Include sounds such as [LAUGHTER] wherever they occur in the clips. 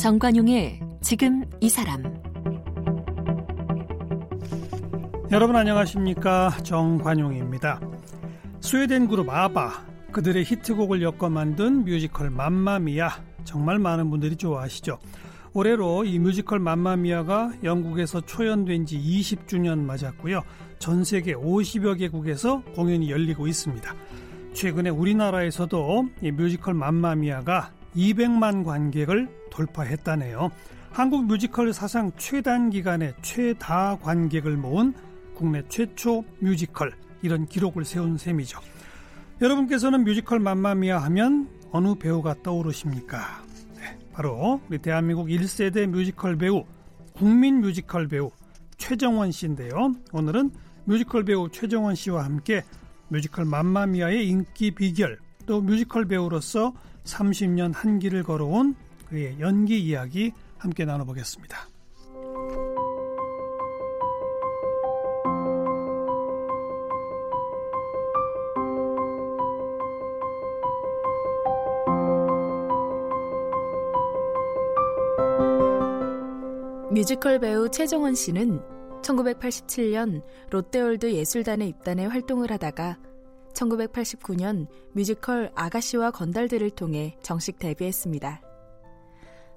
정관용의 지금 이 사람 여러분 안녕하십니까 정관용입니다. 스웨덴 그룹 아바 그들의 히트곡을 엮어 만든 뮤지컬 맘마미아 정말 많은 분들이 좋아하시죠. 올해로 이 뮤지컬 맘마미아가 영국에서 초연된 지 20주년 맞았고요. 전 세계 50여 개국에서 공연이 열리고 있습니다. 최근에 우리나라에서도 이 뮤지컬 맘마미아가 200만 관객을 돌파했다네요. 한국 뮤지컬 사상 최단 기간에 최다 관객을 모은 국내 최초 뮤지컬 이런 기록을 세운 셈이죠. 여러분께서는 뮤지컬 맘마미아 하면 어느 배우가 떠오르십니까? 네, 바로 우리 대한민국 1세대 뮤지컬 배우, 국민 뮤지컬 배우 최정원 씨인데요. 오늘은 뮤지컬 배우 최정원 씨와 함께 뮤지컬 맘마미아의 인기 비결, 또 뮤지컬 배우로서 30년 한 길을 걸어온 그의 연기 이야기 함께 나눠보겠습니다. 뮤지컬 배우 최정원 씨는 1987년 롯데월드 예술단에 입단해 활동을 하다가 1989년 뮤지컬 아가씨와 건달들을 통해 정식 데뷔했습니다.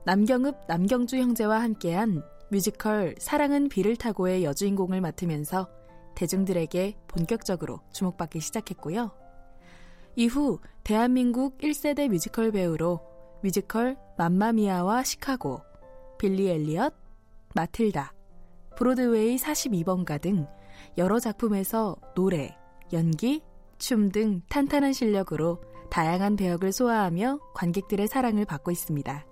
남경읍 남경주 형제와 함께한 뮤지컬 사랑은 비를 타고의 여주인공을 맡으면서 대중들에게 본격적으로 주목받기 시작했고요. 이후 대한민국 1세대 뮤지컬 배우로 뮤지컬 맘마미아와 시카고, 빌리 엘리엇, 마틸다, 브로드웨이 42번가 등 여러 작품에서 노래, 연기, 춤 등 탄탄한 실력으로 다양한 배역을 소화하며 관객들의 사랑을 받고 있습니다.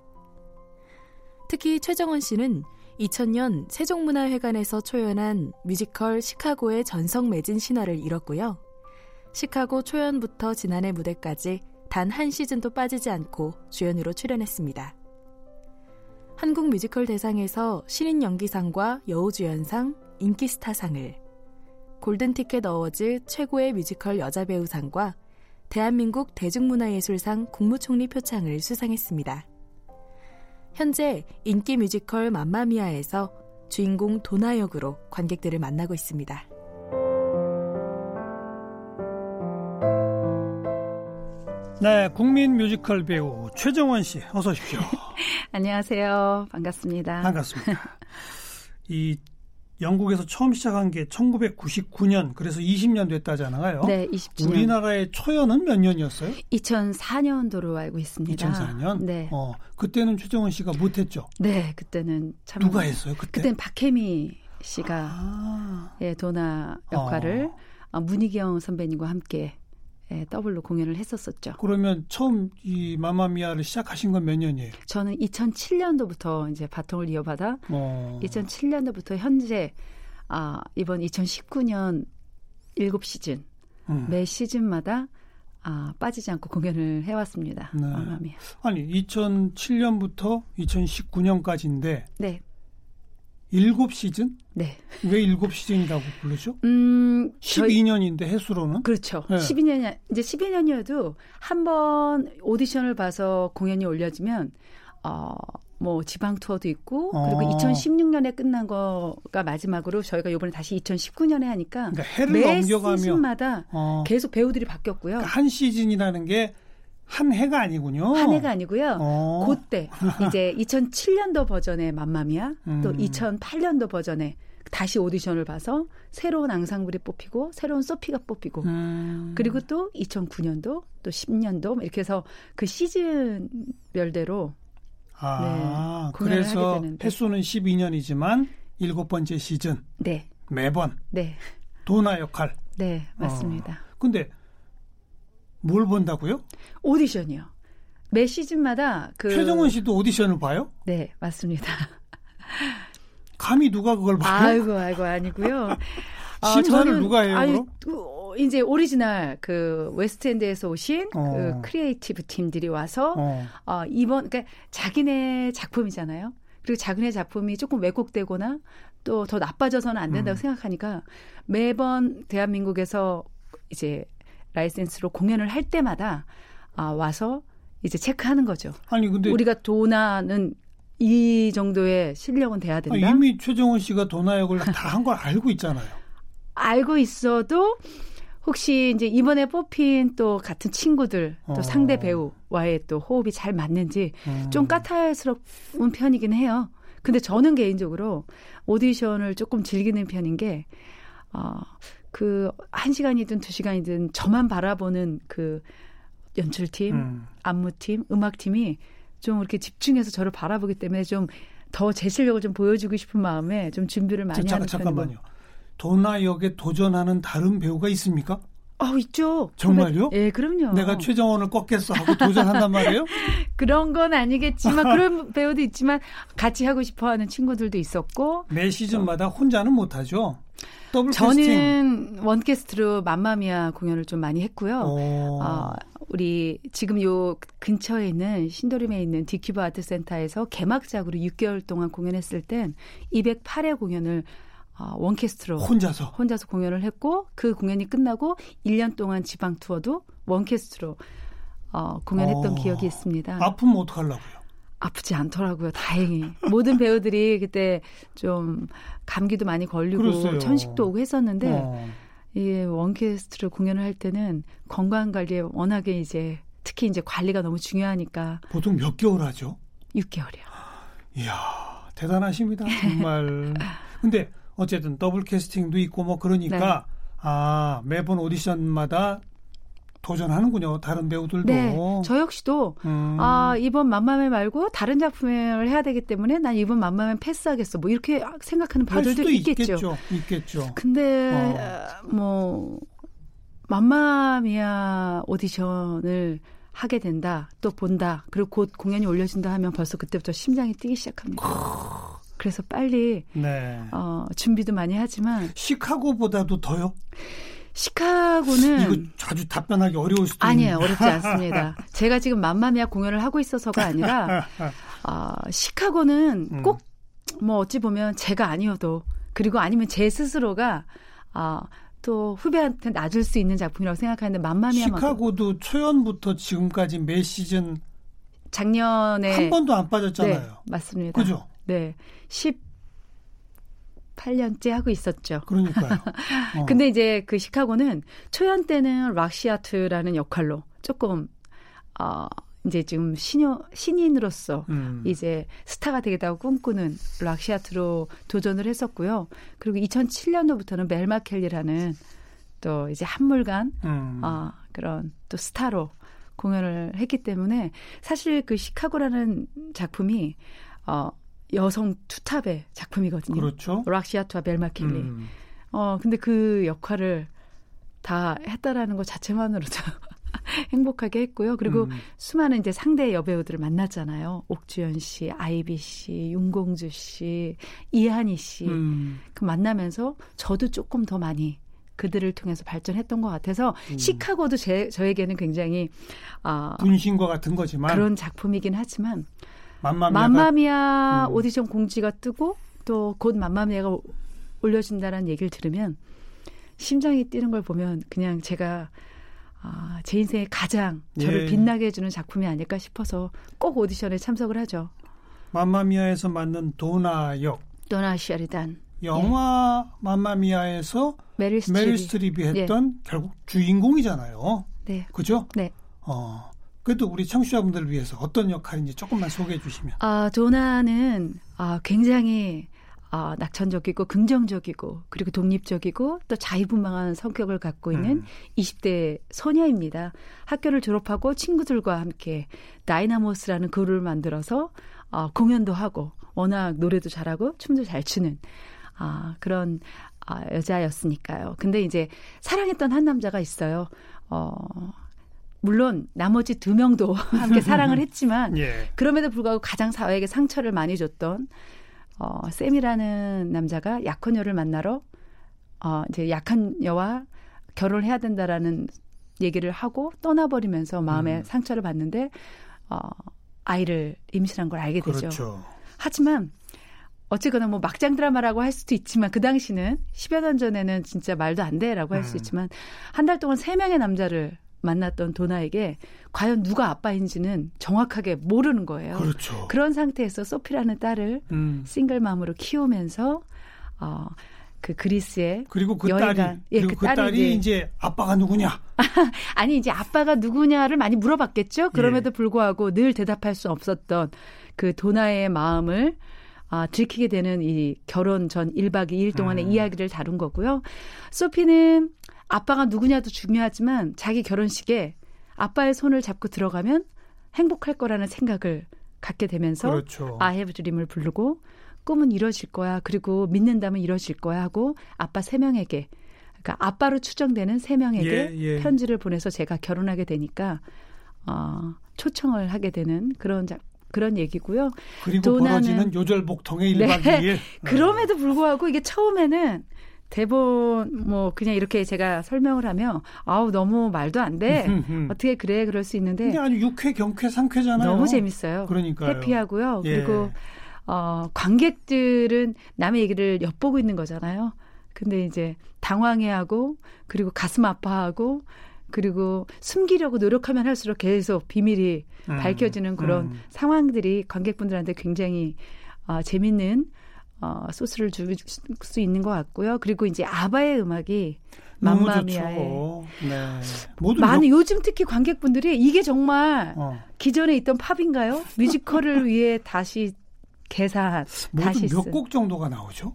특히 최정원 씨는 2000년 세종문화회관에서 초연한 뮤지컬 시카고의 전성 매진 신화를 이뤘고요. 시카고 초연부터 지난해 무대까지 단 한 시즌도 빠지지 않고 주연으로 출연했습니다. 한국 뮤지컬 대상에서 신인 연기상과 여우주연상, 인기스타상을, 골든티켓 어워즈 최고의 뮤지컬 여자 배우상과 대한민국 대중문화예술상 국무총리 표창을 수상했습니다. 현재 인기 뮤지컬 맘마미아에서 주인공 도나 역으로 관객들을 만나고 있습니다. 네, 국민 뮤지컬 배우 최정원 씨, 어서 오십시오. [LAUGHS] 안녕하세요. 반갑습니다. 반갑습니다. 이 영국에서 처음 시작한 게 1999년, 그래서 20년 됐다잖아요. 네, 20주년. 우리나라의 초연은 몇 년이었어요? 2004년도로 알고 있습니다. 2004년? 네. 어, 그때는 최정원 씨가 못 했죠? 네, 그때는 참. 누가 했어요, 그때? 그땐 박해미 씨가 아. 예, 도나 역할을 어. 어, 문희경 선배님과 함께 예, 더블로 공연을 했었었죠. 그러면 처음 이 맘마미아를 시작하신 건 몇 년이에요? 저는 2007년도부터 이제 바통을 이어받아 어. 2007년도부터 현재 아, 이번 2019년 7시즌 음. 매 시즌마다 아, 빠지지 않고 공연을 해왔습니다. 네. 마마미아. 아니 2007년부터 2019년까지인데 네, 7시즌? 네. 왜 7시즌이라고 부르죠? 음, 저희- 12년인데 해수로는? 그렇죠. 네. 12년 이제 12년이어도 한 번 오디션을 봐서 공연이 올려지면 어. 뭐 지방 투어도 있고 그리고 어. 2016년에 끝난 거가 마지막으로 저희가 이번에 다시 2019년에 하니까 그러니까 해를 매 넘겨가며 시즌마다 어, 계속 배우들이 바뀌었고요. 그러니까 한 시즌이라는 게 한 해가 아니군요. 한 해가 아니고요. 어. 그때 [LAUGHS] 이제 2007년도 버전의 맘마미아 또 음. 2008년도 버전의 다시 오디션을 봐서 새로운 앙상블이 뽑히고 새로운 소피가 뽑히고 음. 그리고 또 2009년도 또 10년도 이렇게 해서 그 시즌별대로 아, 네, 그래서. 횟수는 12년이지만 일곱 번째 시즌 네, 매번 네, 도나 역할. 네 맞습니다. 어. 근데 뭘 본다고요? 오디션이요. 매 시즌마다 그 최정원 씨도 오디션을 봐요? 네 맞습니다. [LAUGHS] 감히 누가 그걸 봐요? 아이고 아이고 아니고요. 어, 심사를 누가 해요, 아니, 그럼? 또 이제 오리지널 그 웨스트엔드에서 오신 어. 그 creative 팀들이 와서 어. 어, 이번 그러니까 자기네 작품이잖아요. 그리고 자기네 작품이 조금 왜곡되거나 또 더 나빠져서는 안 된다고 음. 생각하니까 매번 대한민국에서 이제 라이센스로 공연을 할 때마다 아, 와서 이제 체크하는 거죠. 아니 근데 우리가 도나는 이 정도의 실력은 돼야 된다. 아, 이미 최정원 씨가 도나 역을 [LAUGHS] 다 한 걸 알고 있잖아요. 알고 있어도 혹시 이제 이번에 뽑힌 또 같은 친구들 또 어. 상대 배우와의 또 호흡이 잘 맞는지 음. 좀 까탈스러운 편이긴 해요. 근데 저는 개인적으로 오디션을 조금 즐기는 편인 게, 어, 그, 한 시간이든 두 시간이든 저만 바라보는 그 연출팀, 음. 안무팀, 음악팀이 좀 이렇게 집중해서 저를 바라보기 때문에 좀 더 제 실력을 좀 보여주고 싶은 마음에 좀 준비를 많이 자, 하는 잠- 편이고. 잠깐만요. 도나 역에 도전하는 다른 배우가 있습니까? 어, 있죠. 정말요? 예, 그럼요. 내가 최정원을 꺾겠어 하고 도전한단 말이에요? [LAUGHS] 그런 건 아니겠지만 [LAUGHS] 그런 배우도 있지만 같이 하고 싶어 하는 친구들도 있었고 매 시즌마다 혼자는 못 하죠. 저는 원캐스트로 맘마미아 공연을 좀 많이 했고요. 어. 어, 우리 지금 요 근처에 있는 신도림에 있는 디큐브 아트 센터에서 개막작으로 6개월 동안 공연했을 땐 208회 공연을 어, one cast로 혼자서. 혼자서 공연을 했고 그 공연이 끝나고 1년 동안 지방 투어도 one cast로 어, 공연했던 어. 기억이 있습니다. 아프면 어떡하려고요? 아프지 않더라고요. 다행히 모든 배우들이 그때 좀 감기도 많이 걸리고 그랬어요. 천식도 오고 했었는데 어. 이 원캐스트로 공연을 할 때는 건강 관리에 워낙에 이제 특히 이제 관리가 너무 중요하니까 보통 몇 개월 하죠? 6개월이요. 이야, 대단하십니다. 정말. [LAUGHS] 근데 어쨌든 더블 캐스팅도 있고 뭐 그러니까 네. 아, 매번 오디션마다 도전하는군요. 다른 배우들도. 네, 저 역시도 음. 아 이번 맘마맨 말고 다른 작품을 해야 되기 때문에 난 이번 맘마맨 패스하겠어. 뭐 이렇게 생각하는 할 배우들도 있겠죠. 있겠죠. 있겠죠. 근데 어. 어, 뭐 맘마미아 오디션을 하게 된다, 또 본다, 그리고 곧 공연이 올려진다 하면 벌써 그때부터 심장이 뛰기 시작합니다. 그래서 빨리 네. 어, 준비도 많이 하지만 시카고보다도 더요? 시카고는 이거 아주 답변하기 어려울 수도 아니에요, 있는데. 어렵지 않습니다. [LAUGHS] 제가 지금 맘마미아 공연을 하고 있어서가 아니라 아, 시카고는 음. 꼭뭐 어찌 보면 제가 아니어도 그리고 아니면 제 스스로가 아, 또 후배한테 놔줄 수 있는 작품이라고 생각하는데 맘마미아만큼 시카고도 초연부터 지금까지 매 시즌 작년에 한 번도 안 빠졌잖아요. 네, 맞습니다. 그죠? 네. 18년째 하고 있었죠. 그러니까요. [LAUGHS] 어. 근데 이제 그 시카고는 초연 때는 락시아트라는 역할로 조금 어 이제 지금 신여, 신인으로서 음. 이제 스타가 되겠다고 꿈꾸는 락시아트로 도전을 했었고요. 그리고 2007년도부터는 멜마 켈리라는 또 이제 한물간 음. 아, 그런 또 스타로 공연을 했기 때문에 사실 그 시카고라는 작품이 어, 여성 투탑의 작품이거든요. 그렇죠. 락시아트와 멜마 켈리. 음. 어, 근데 그 역할을 다 했다라는 것 자체만으로도 [LAUGHS] 행복하게 했고요. 그리고 음. 수많은 이제 상대 여배우들을 만났잖아요. 옥주연 씨, 아이비 씨, 윤공주 씨, 이한희 씨. 음. 그 만나면서 저도 조금 더 많이 그들을 통해서 발전했던 것 같아서 음. 시카고도 제, 저에게는 굉장히 아, 분신과 같은 거지만 그런 작품이긴 하지만 맘마미아가 맘마미아 음. 오디션 공지가 뜨고 또 곧 맘마미아가 오- 올려진다는 얘기를 들으면 심장이 뛰는 걸 보면 그냥 제가 아, 제 인생에 가장 저를 예. 빛나게 해주는 작품이 아닐까 싶어서 꼭 오디션에 참석을 하죠. 맘마미아에서 맡는 도나 역 도나 샤리단, 영화 맘마미아에서 메릴 스트립. 메릴 스트립이 했던 결국 주인공이잖아요. 네. 그죠? 네. 어. 그래도 우리 청취자분들을 위해서 어떤 역할인지 조금만 소개해 주시면. 아, 도나는 아, 굉장히 아, 낙천적이고 긍정적이고 그리고 독립적이고 또 자유분방한 성격을 갖고 있는 음. 20대 소녀입니다. 학교를 졸업하고 친구들과 함께 다이나모스라는 그룹을 만들어서 어, 공연도 하고 워낙 노래도 잘하고 춤도 잘 추는 아, 그런 아, 여자였으니까요. 근데 이제 사랑했던 한 남자가 있어요. 어, 물론 나머지 두 명도 [LAUGHS] 함께 사랑을 했지만 [LAUGHS] 예. 그럼에도 불구하고 가장 사회에게 상처를 많이 줬던 어, 쌤이라는 남자가 약혼 여를 만나러 어, 이제 약한 여와 결혼을 해야 된다라는 얘기를 하고 떠나버리면서 마음에 음. 상처를 받는데 어, 아이를 임신한 걸 알게 되죠. 그렇죠. 하지만 어쨌거나 뭐 막장 드라마라고 할 수도 있지만 그 당시는 10여 년 전에는 진짜 말도 안 돼라고 할수 음. 있지만 한 달 동안 세 명의 남자를 만났던 도나에게 과연 누가 아빠인지는 정확하게 모르는 거예요. 그렇죠. 그런 상태에서 소피라는 딸을 음. 싱글맘으로 키우면서 어, 그 그리스의 그리고 그 여행간. 딸이 예, 그리고 그 그, 딸이 딸이 이제- 이제 아빠가 누구냐? [LAUGHS] 아니 이제 아빠가 누구냐를 많이 물어봤겠죠. 그럼에도 예. 불구하고 늘 대답할 수 없었던 그 도나의 마음을 아, 들키게 되는 이 결혼 전 1박 2일 동안의 음. 이야기를 다룬 거고요. 소피는 아빠가 누구냐도 중요하지만 자기 결혼식에 아빠의 손을 잡고 들어가면 행복할 거라는 생각을 갖게 되면서 그렇죠. I have dream을 부르고 꿈은 이뤄질 거야. 그리고 믿는다면 이뤄질 거야 하고 아빠 세 명에게 그러니까 아빠로 추정되는 세 명에게 예, 예. 편지를 보내서 제가 결혼하게 되니까 어, 초청을 하게 되는 그런 자, 그런 얘기고요. 그리고 도나는- 벌어지는 요절복통의 네. 1박 2일. [LAUGHS] 그럼에도 불구하고 이게 처음에는 대본 뭐 그냥 이렇게 제가 설명을 하면 아우 너무 말도 안 돼. 어떻게 그래 그럴 수 있는데 근데 아주 육회, 경쾌, 상쾌잖아요. 너무 재밌어요. 그러니까요. 해피하고요. 예. 그리고 어, 관객들은 남의 얘기를 엿보고 있는 거잖아요. 근데 이제 당황해하고 그리고 가슴 아파하고 그리고 숨기려고 노력하면 할수록 계속 비밀이 음, 밝혀지는 그런 음. 상황들이 관객분들한테 굉장히 어, 재밌는 어, 소스를 줄 수 있는 것 같고요. 그리고 이제 아바의 음악이 맘마미아의. 네. 많은 몇- 요즘 특히 관객분들이 이게 정말 어, 기존에 있던 팝인가요? 뮤지컬을 [LAUGHS] 위해 다시 개사한 다시 몇십 곡 정도가 나오죠?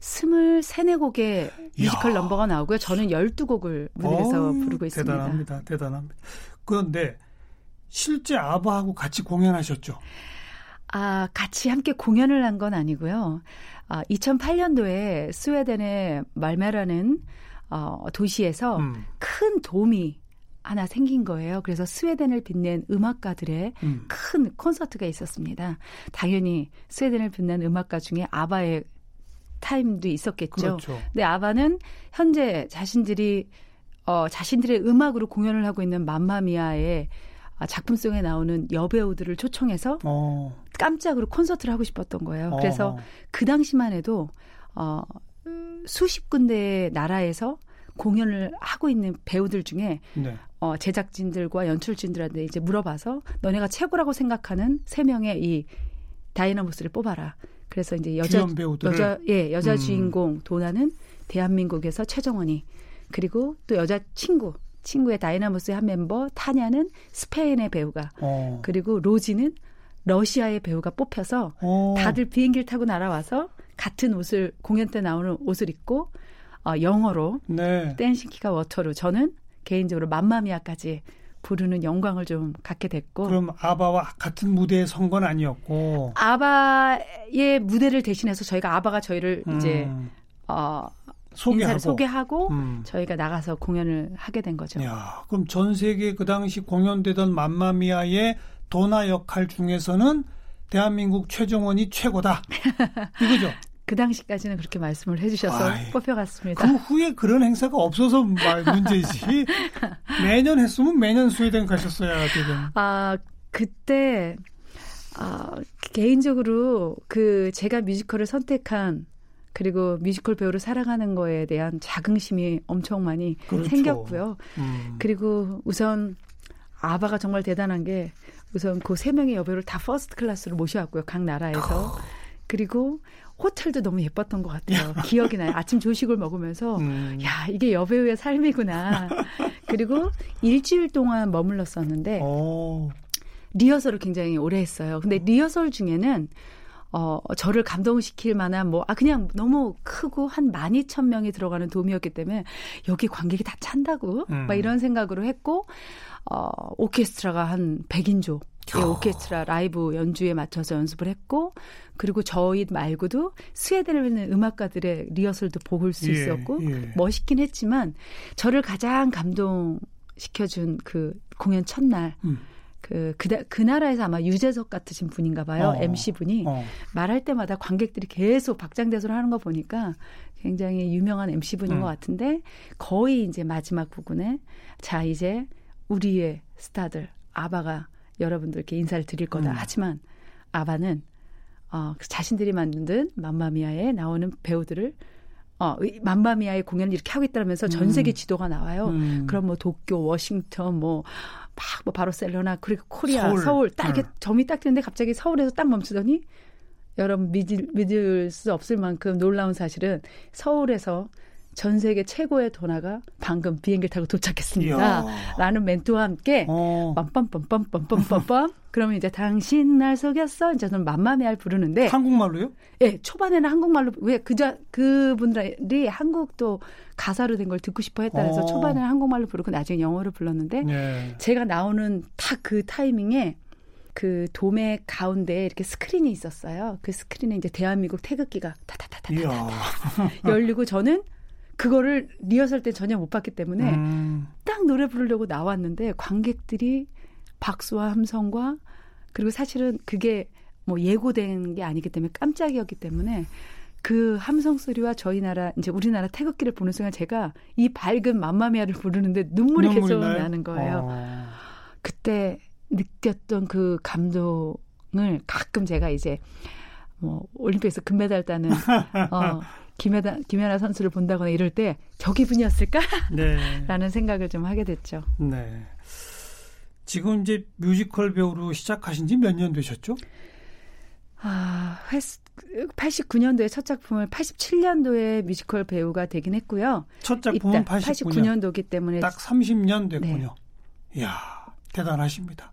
스물 세네 곡의 뮤지컬 이야. 넘버가 나오고요. 저는 열두 곡을 무대에서 어우, 부르고 있습니다. 대단합니다. 대단합니다. 그런데 실제 아바하고 같이 공연하셨죠? 아, 같이 함께 공연을 한 건 아니고요. 아, 2008년도에 스웨덴의 말메라는 어, 도시에서 음, 큰 돔이 하나 생긴 거예요. 그래서 스웨덴을 빛낸 음악가들의 음. 큰 콘서트가 있었습니다. 당연히 스웨덴을 빛낸 음악가 중에 아바의 타임도 있었겠죠. 그렇죠. 근데 아바는 현재 자신들이 어, 자신들의 음악으로 공연을 하고 있는 맘마미아의 아, 작품 속에 나오는 여배우들을 초청해서 어, 깜짝으로 콘서트를 하고 싶었던 거예요. 그래서 어, 그 당시만 해도 어, 수십 군데의 나라에서 공연을 하고 있는 배우들 중에 네. 어, 제작진들과 연출진들한테 이제 물어봐서 너네가 최고라고 생각하는 세 명의 이 다이나모스를 뽑아라. 그래서 이제 여자 배우들을 여자 예 여자 음. 주인공 도나는 대한민국에서 최정원이 그리고 또 여자 친구 친구의 다이나모스의 한 멤버 타냐는 스페인의 배우가 어, 그리고 로지는 러시아의 배우가 뽑혀서 어, 다들 비행기를 타고 날아와서 같은 옷을 공연 때 나오는 옷을 입고 어, 영어로 네. 댄싱키가 워터로 저는 개인적으로 맘마미아까지 부르는 영광을 좀 갖게 됐고 그럼 아바와 같은 무대에 선 건 아니었고? 아바의 무대를 대신해서 저희가 아바가 저희를 이제 음, 어, 소개하고 소개하고 음. 저희가 나가서 공연을 하게 된 거죠. 야, 그럼 전 세계 그 당시 공연되던 맘마미아의 도나 역할 중에서는 대한민국 최정원이 최고다. [LAUGHS] 이거죠. 그 당시까지는 그렇게 말씀을 해주셔서 아이, 뽑혀갔습니다. 그 후에 그런 행사가 없어서 말 문제지. [LAUGHS] 매년 했으면 매년 스웨덴 가셨어야 되는. 아 그때 아 개인적으로 그 제가 뮤지컬을 선택한 그리고 뮤지컬 배우를 사랑하는 거에 대한 자긍심이 엄청 많이 그렇죠. 생겼고요. 음. 그리고 우선 아바가 정말 대단한 게 우선 그 세 명의 여배우를 다 first class로 모셔왔고요. 각 나라에서. 그리고 호텔도 너무 예뻤던 것 같아요. [LAUGHS] 기억이 나요. 아침 조식을 먹으면서 음. 야 이게 여배우의 삶이구나. 그리고 일주일 동안 머물렀었는데 어, 리허설을 굉장히 오래 했어요. 근데 리허설 중에는 어, 저를 감동시킬 만한 뭐, 아, 그냥 너무 크고 한 12,000명이 들어가는 돔이었기 때문에 여기 관객이 다 찬다고? 음. 막 이런 생각으로 했고, 어, 오케스트라가 한 100인조. 의 오케스트라 라이브 연주에 맞춰서 연습을 했고, 그리고 저희 말고도 스웨덴에 있는 음악가들의 리허설도 볼수 예, 있었고, 예. 멋있긴 했지만, 저를 가장 감동시켜준 그 공연 첫날, 음. 그, 그, 그 나라에서 아마 유재석 같으신 분인가 봐요. 어. MC분이. 어. 말할 때마다 관객들이 계속 박장대소를 하는 거 보니까 굉장히 유명한 MC분인 음. 것 같은데 거의 이제 마지막 부분에 자, 이제 우리의 스타들, 아바가 여러분들께 인사를 드릴 거다. 음. 하지만 아바는 어, 자신들이 만든 맘마미아에 나오는 배우들을 어, 맘마미아의 공연을 이렇게 하고 있다면서 전 세계 음. 지도가 나와요. 음. 그럼 뭐 도쿄, 워싱턴, 뭐, 막, 뭐, 바르셀로나, 그리고 코리아, 서울. 서울, 딱 이렇게 네. 점이 딱 뜨는데 갑자기 서울에서 딱 멈추더니 여러분 믿을, 믿을 수 없을 만큼 놀라운 사실은 서울에서 전 세계 최고의 도나가 방금 비행기를 타고 도착했습니다. 이야. 라는 멘트와 함께 어. 빰빰빰빰빰빰빰빰 [LAUGHS] 그러면 이제 당신 날 속였어 이제 저는 맘마미아를 부르는데 한국말로요? 예 초반에는 한국말로 왜 그저 그분들이 한국도 가사로 된 걸 듣고 싶어 했다 해서 어. 초반에는 한국말로 부르고 나중에 영어로 불렀는데 네. 제가 나오는 딱 그 타이밍에 그 돔의 가운데 이렇게 스크린이 있었어요. 그 스크린에 이제 대한민국 태극기가 타타타타 이야. 열리고 저는 그거를 리허설 때 전혀 못 봤기 때문에 음. 딱 노래 부르려고 나왔는데 관객들이 박수와 함성과 그리고 사실은 그게 뭐 예고된 게 아니기 때문에 깜짝이었기 때문에 그 함성 소리와 저희 나라 이제 우리나라 태극기를 보는 순간 제가 이 밝은 맘마미아를 부르는데 눈물이, 눈물이 계속 나요? 나는 거예요. 어. 그때 느꼈던 그 감동을 가끔 제가 이제 뭐 올림픽에서 금메달 따는 [LAUGHS] 어 김연아 김연아 선수를 본다거나 이럴 때 저 기분이었을까라는 네. [LAUGHS] 생각을 좀 하게 됐죠. 네. 지금 이제 뮤지컬 배우로 시작하신 지 몇 년 되셨죠? 아, 89년도에 첫 작품을 87년도에 뮤지컬 배우가 되긴 했고요. 첫 작품은 이따 89년. 89년도기 때문에 딱 30년 됐군요. 네. 이야, 대단하십니다.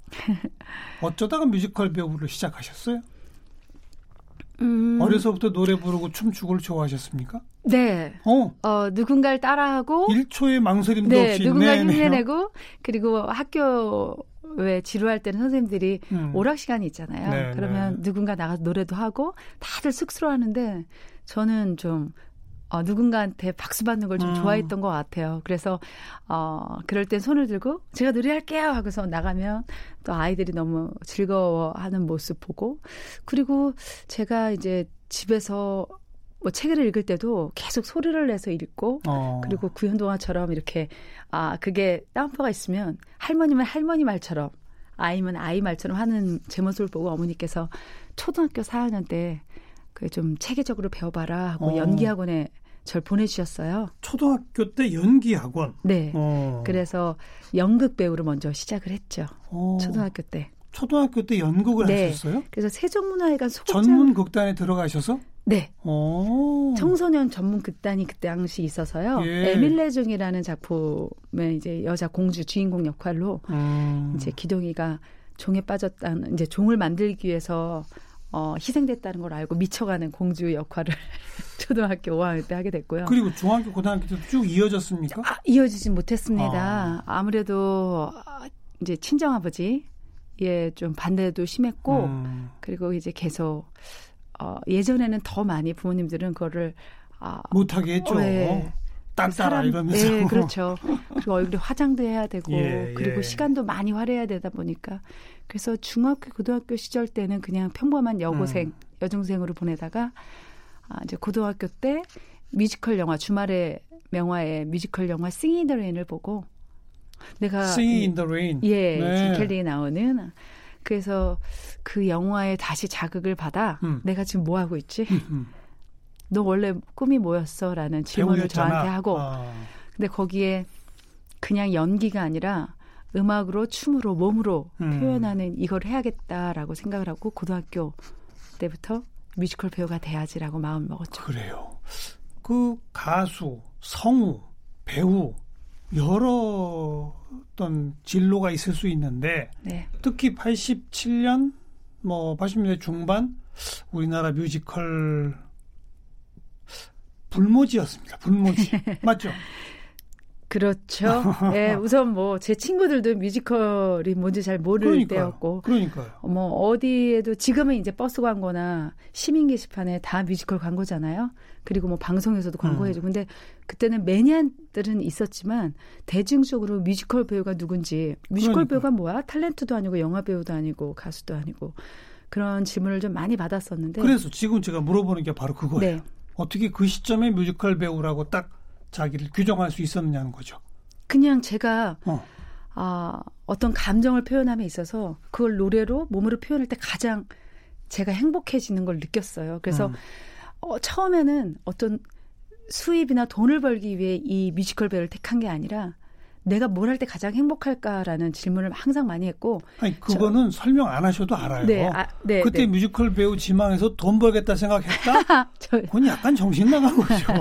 어쩌다가 뮤지컬 배우로 시작하셨어요? 음, 어려서부터 노래 부르고 춤추고를 좋아하셨습니까? 네. 어, 어, 누군가를 따라하고 1초의 망설임도 네, 없이 누군가 네, 네. 흉내내고 그리고 학교에 지루할 때는 선생님들이 음. 오락 시간이 있잖아요. 네, 그러면 네. 누군가 나가서 노래도 하고 다들 쑥스러워하는데 저는 좀 어, 누군가한테 박수 받는 걸좀 음. 좋아했던 것 같아요. 그래서 어, 그럴 땐 손을 들고 제가 노래할게요 하고서 나가면 또 아이들이 너무 즐거워하는 모습 보고 그리고 제가 이제 집에서 뭐 책을 읽을 때도 계속 소리를 내서 읽고 어. 그리고 구현동화처럼 이렇게 아 그게 다운표가 있으면 할머니면 할머니 말처럼 아이면 아이 말처럼 하는 제 모습을 보고 어머니께서 초등학교 4학년 때 그 좀 체계적으로 배워봐라 하고 어. 연기 학원에 절 보내주셨어요. 초등학교 때 연기 학원. 네. 어. 그래서 연극 배우로 먼저 시작을 했죠. 어. 초등학교 때. 초등학교 때 연극을 네. 하셨어요? 그래서 세종문화회관 소극장 전문 극단에 들어가셔서? 네 어. 청소년 전문 극단이 그때 당시 있어서요. 예. 에밀레 중이라는 작품의 이제 여자 공주 주인공 역할로 음. 이제 기동이가 종에 빠졌다는 이제 종을 만들기 위해서 어, 희생됐다는 걸 알고 미쳐가는 공주 역할을 [LAUGHS] 초등학교 5학년 때 하게 됐고요. 그리고 중학교, 고등학교 때도 쭉 이어졌습니까? 아, 이어지진 못했습니다. 아. 무래도 이제 친정 아버지 예 좀 반대도 심했고 음. 그리고 이제 계속 어, 예전에는 더 많이 부모님들은 그거를 아, 못하게 했죠. 네. 딴따라 이러면서. 네, 그렇죠. 그리고 얼굴에 화장도 해야 되고 예, 그리고 예. 시간도 많이 할애해야 되다 보니까 그래서 중학교 고등학교 시절 때는 그냥 평범한 여고생 음. 여중생으로 보내다가 아, 이제 고등학교 때 뮤지컬 영화 주말의 명화의 뮤지컬 영화 Singing in the Rain을 보고 내가 Singing in the Rain. 예, 네. 진 켈리에 나오는 그래서 그 영화에 다시 자극을 받아 음. 내가 지금 뭐 하고 있지? 음. 너 원래 꿈이 뭐였어?라는 질문을 배우였잖아. 저한테 하고 아. 근데 거기에 그냥 연기가 아니라 음악으로 춤으로 몸으로 음. 표현하는 이걸 해야겠다라고 생각을 하고 고등학교 때부터 뮤지컬 배우가 돼야지라고 마음 먹었죠. 그래요. 그 가수, 성우, 배우 여러 어떤 진로가 있을 수 있는데 네. 특히 87년 뭐 80년대 중반 우리나라 뮤지컬 불모지였습니다. 불모지. [LAUGHS] 맞죠? 그렇죠. [LAUGHS] 예, 우선 뭐 제 친구들도 뮤지컬이 뭔지 잘 모를 그러니까요. 때였고 그러니까요. 뭐 어디에도 지금은 이제 버스 광고나 시민 게시판에 다 뮤지컬 광고잖아요. 그리고 뭐 방송에서도 광고해주고 근데 그때는 매니아들은 있었지만 대중적으로 뮤지컬 배우가 누군지 뮤지컬 그러니까요. 배우가 뭐야? 탤런트도 아니고 영화 배우도 아니고 가수도 아니고 그런 질문을 좀 많이 받았었는데 그래서 지금 제가 물어보는 게 바로 그거예요. 네. 어떻게 그 시점에 뮤지컬 배우라고 딱 자기를 규정할 수 있었느냐는 거죠. 그냥 제가 어. 아, 어떤 감정을 표현함에 있어서 그걸 노래로 몸으로 표현할 때 가장 제가 행복해지는 걸 느꼈어요. 그래서 음. 어, 처음에는 어떤 수입이나 돈을 벌기 위해 이 뮤지컬 배우를 택한 게 아니라 내가 뭘 할 때 가장 행복할까라는 질문을 항상 많이 했고. 아니 그거는 저, 설명 안 하셔도 알아요. 네, 아, 네 그때 네. 뮤지컬 배우 지망해서 돈 벌겠다 생각했다. [LAUGHS] 저, 그건 약간 정신 나간 [LAUGHS] 거죠.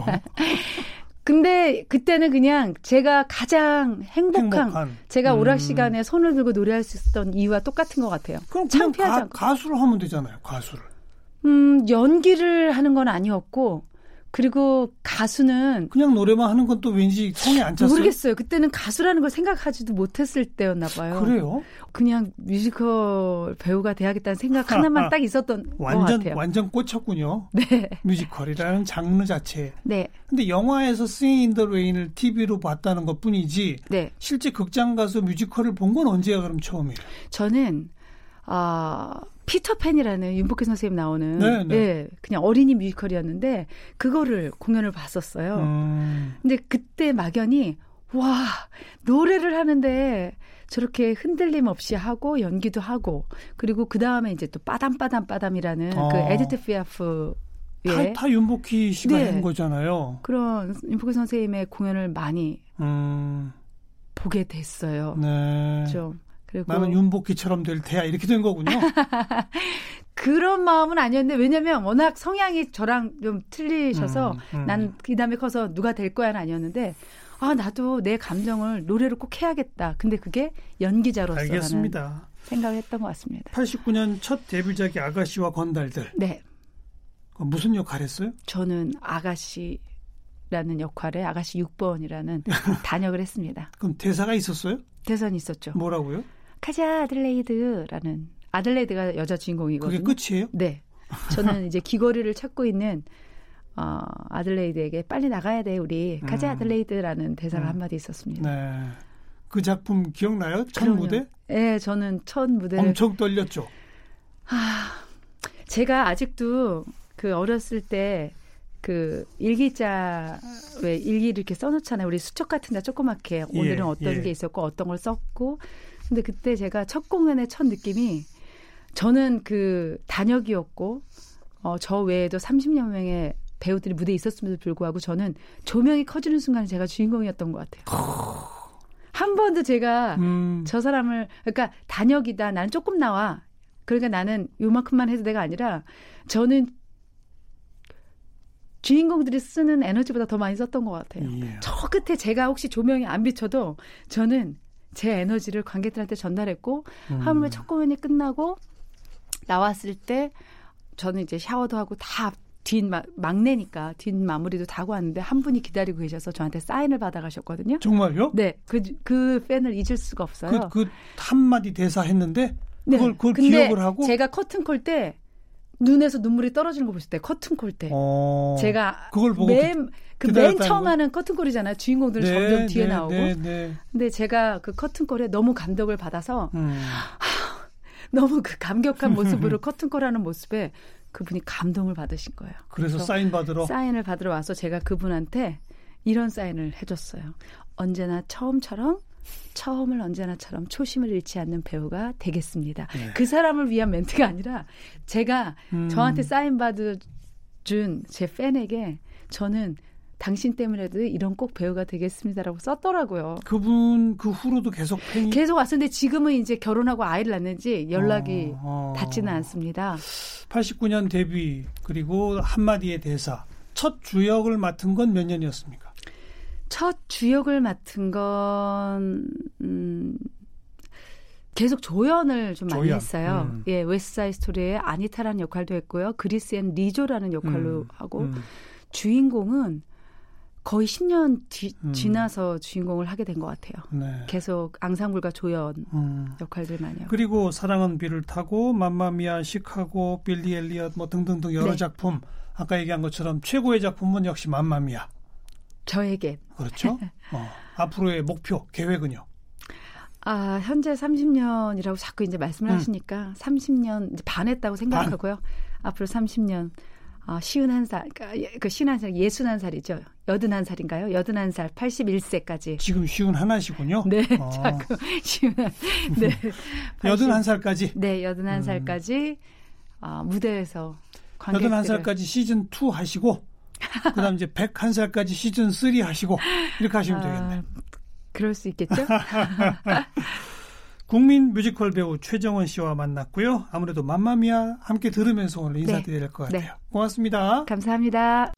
근데 그때는 그냥 제가 가장 행복한, 행복한. 제가 음. 오락 시간에 손을 들고 노래할 수 있었던 이유와 똑같은 것 같아요. 그럼 창피하지 않고. 가수를 하면 되잖아요. 가수를. 음 연기를 하는 건 아니었고 그리고 가수는 그냥 노래만 하는 건 또 왠지 성에 안 찼어요. 모르겠어요. 그때는 가수라는 걸 생각하지도 못했을 때였나 봐요. 그래요? 그냥 뮤지컬 배우가 돼야겠다는 생각 하나만 [LAUGHS] 딱 있었던 완전, 것 같아요. 완전 꽂혔군요. 네. 뮤지컬이라는 장르 자체. 네. 근데 영화에서 in the Rain을 TV로 봤다는 것 뿐이지. 네. 실제 극장 가서 뮤지컬을 본 건 언제가 그럼 처음이에요? 저는 아 어, 피터팬이라는 윤복희 선생님 나오는 네, 네. 예, 그냥 어린이 뮤지컬이었는데 그거를 공연을 봤었어요. 음. 근데 그때 막연히 와 노래를 하는데 저렇게 흔들림 없이 하고 연기도 하고 그리고 그 다음에 이제 또 빠담빠담 빠담이라는 어. 그 에디트 피아프 예. 다, 다 윤복희 씨가 네. 한 거잖아요. 그런 윤복희 선생님의 공연을 많이 음. 보게 됐어요. 네. 좀 그리고 나는 윤복희처럼 될 테야 이렇게 된 거군요. [LAUGHS] 그런 마음은 아니었는데 왜냐면 워낙 성향이 저랑 좀 틀리셔서 음, 음. 난 그 다음에 커서 누가 될 거야는 아니었는데 아 나도 내 감정을 노래로 꼭 해야겠다. 근데 그게 연기자로서라는 알겠습니다. 생각을 했던 것 같습니다. 89년 첫 데뷔작이 아가씨와 건달들. 네. 무슨 역할 했어요? 저는 아가씨라는 역할에 아가씨 6번이라는 [LAUGHS] 단역을 했습니다. 그럼 대사가 있었어요? 대사는 있었죠. 뭐라고요? 가자 아들레이드라는 아들레이드가 여자 주인공이거든요. 그게 끝이에요? 네. 저는 이제 귀걸이를 찾고 있는 어, 아들레이드에게 빨리 나가야 돼 우리 가자 음. 아들레이드라는 대사가 음. 한마디 있었습니다. 네. 그 작품 기억나요? 첫 그럼요. 무대? 네, 저는 첫 무대. 엄청 떨렸죠. 아, 제가 아직도 그 어렸을 때 그 일기자 왜 일기를 이렇게 써놓잖아요. 우리 수첩 같은 데 조그맣게 오늘은 예, 어떤 예. 게 있었고 어떤 걸 썼고. 근데 그때 제가 첫 공연의 첫 느낌이 저는 그 단역이었고 어, 저 외에도 30여 명의 배우들이 무대에 있었음에도 불구하고 저는 조명이 커지는 순간 제가 주인공이었던 것 같아요. 한 번도 제가 음, 저 사람을 그러니까 단역이다 나는 조금 나와 그러니까 나는 요만큼만 해도 내가 아니라 저는 주인공들이 쓰는 에너지보다 더 많이 썼던 것 같아요. 예. 저 끝에 제가 혹시 조명이 안 비춰도 저는 제 에너지를 관객들한테 전달했고 음. 하물며 첫 공연이 끝나고 나왔을 때 저는 이제 샤워도 하고 다 뒷 막내니까 뒷 마무리도 다 하고 왔는데 한 분이 기다리고 계셔서 저한테 사인을 받아가셨거든요. 정말요? 네, 그, 그 팬을 잊을 수가 없어요. 그, 그 한마디 대사 했는데 네. 그걸, 그걸 근데 기억을 하고 제가 커튼 콜 때 눈에서 눈물이 떨어지는 거 보실 때 커튼콜 때 어, 제가 그걸 보고 맨, 그맨 기다렸다는 처음? 하는 커튼콜이잖아요. 주인공들 네, 점점 뒤에 네, 나오고. 네, 네. 근데 제가 그 커튼콜에 너무 감동을 받아서 음. [LAUGHS] 너무 그 감격한 모습으로 [LAUGHS] 커튼콜하는 모습에 그분이 감동을 받으신 거예요. 그래서 사인 받으러 사인을 받으러 와서 제가 그분한테 이런 사인을 해줬어요. 언제나 처음처럼 처음을 언제나처럼 초심을 잃지 않는 배우가 되겠습니다. 네. 그 사람을 위한 멘트가 아니라 제가 음. 저한테 사인 받은 제 팬에게 저는 당신 때문에도 이런 꼭 배우가 되겠습니다라고 썼더라고요. 그분 그 후로도 계속 팬이 계속 왔었는데 지금은 이제 결혼하고 아이를 낳는지 연락이 어, 어. 닿지는 않습니다. 89년 데뷔 그리고 한마디의 대사 첫 주역을 맡은 건 몇 년이었습니까? 첫 주역을 맡은 건 음, 계속 조연을 좀 많이 조연. 했어요. 음. 예, 웨스트사이드 스토리의 아니타라는 역할도 했고요. 그리스엔 리조라는 역할로 음, 하고 음. 주인공은 거의 10년 뒤, 음. 지나서 주인공을 하게 된 것 같아요. 네. 계속 앙상블과 조연 음. 역할들 많이 하고. 그리고 사랑은 비를 타고 맘마미아 시카고 빌리 엘리엇 뭐 등등등 여러 네. 작품 아까 얘기한 것처럼 최고의 작품은 역시 맘마미아 저에게 그렇죠? [LAUGHS] 어, 앞으로의 목표 계획은요? 아, 현재 30년이라고 자꾸 이제 말씀을 음. 하시니까 30년 이제 반했다고 생각하고요. 앞으로 30년 아, 쉬운 한 살, 그러니까 예, 그 쉬운 한 살, 예순 한 살이죠. 여든 한 살인가요? 여든 한 살, 81세까지. 지금 쉬운 하나시군요. [LAUGHS] 네, 어. 자꾸 [LAUGHS] 쉬운 한, 네. 여든 한 살까지 네, 여든 한 음. 살까지 아, 무대에서 관객들을 여든 한 살까지 시즌 2 하시고 그다음 이제 101살까지 시즌 3 하시고 이렇게 하시면 되겠네. 아, 그럴 수 있겠죠? [LAUGHS] 국민 뮤지컬 배우 최정원 씨와 만났고요. 아무래도 맘마미아 함께 들으면서 오늘 인사드려야 될것 네. 같아요. 네. 고맙습니다. 감사합니다.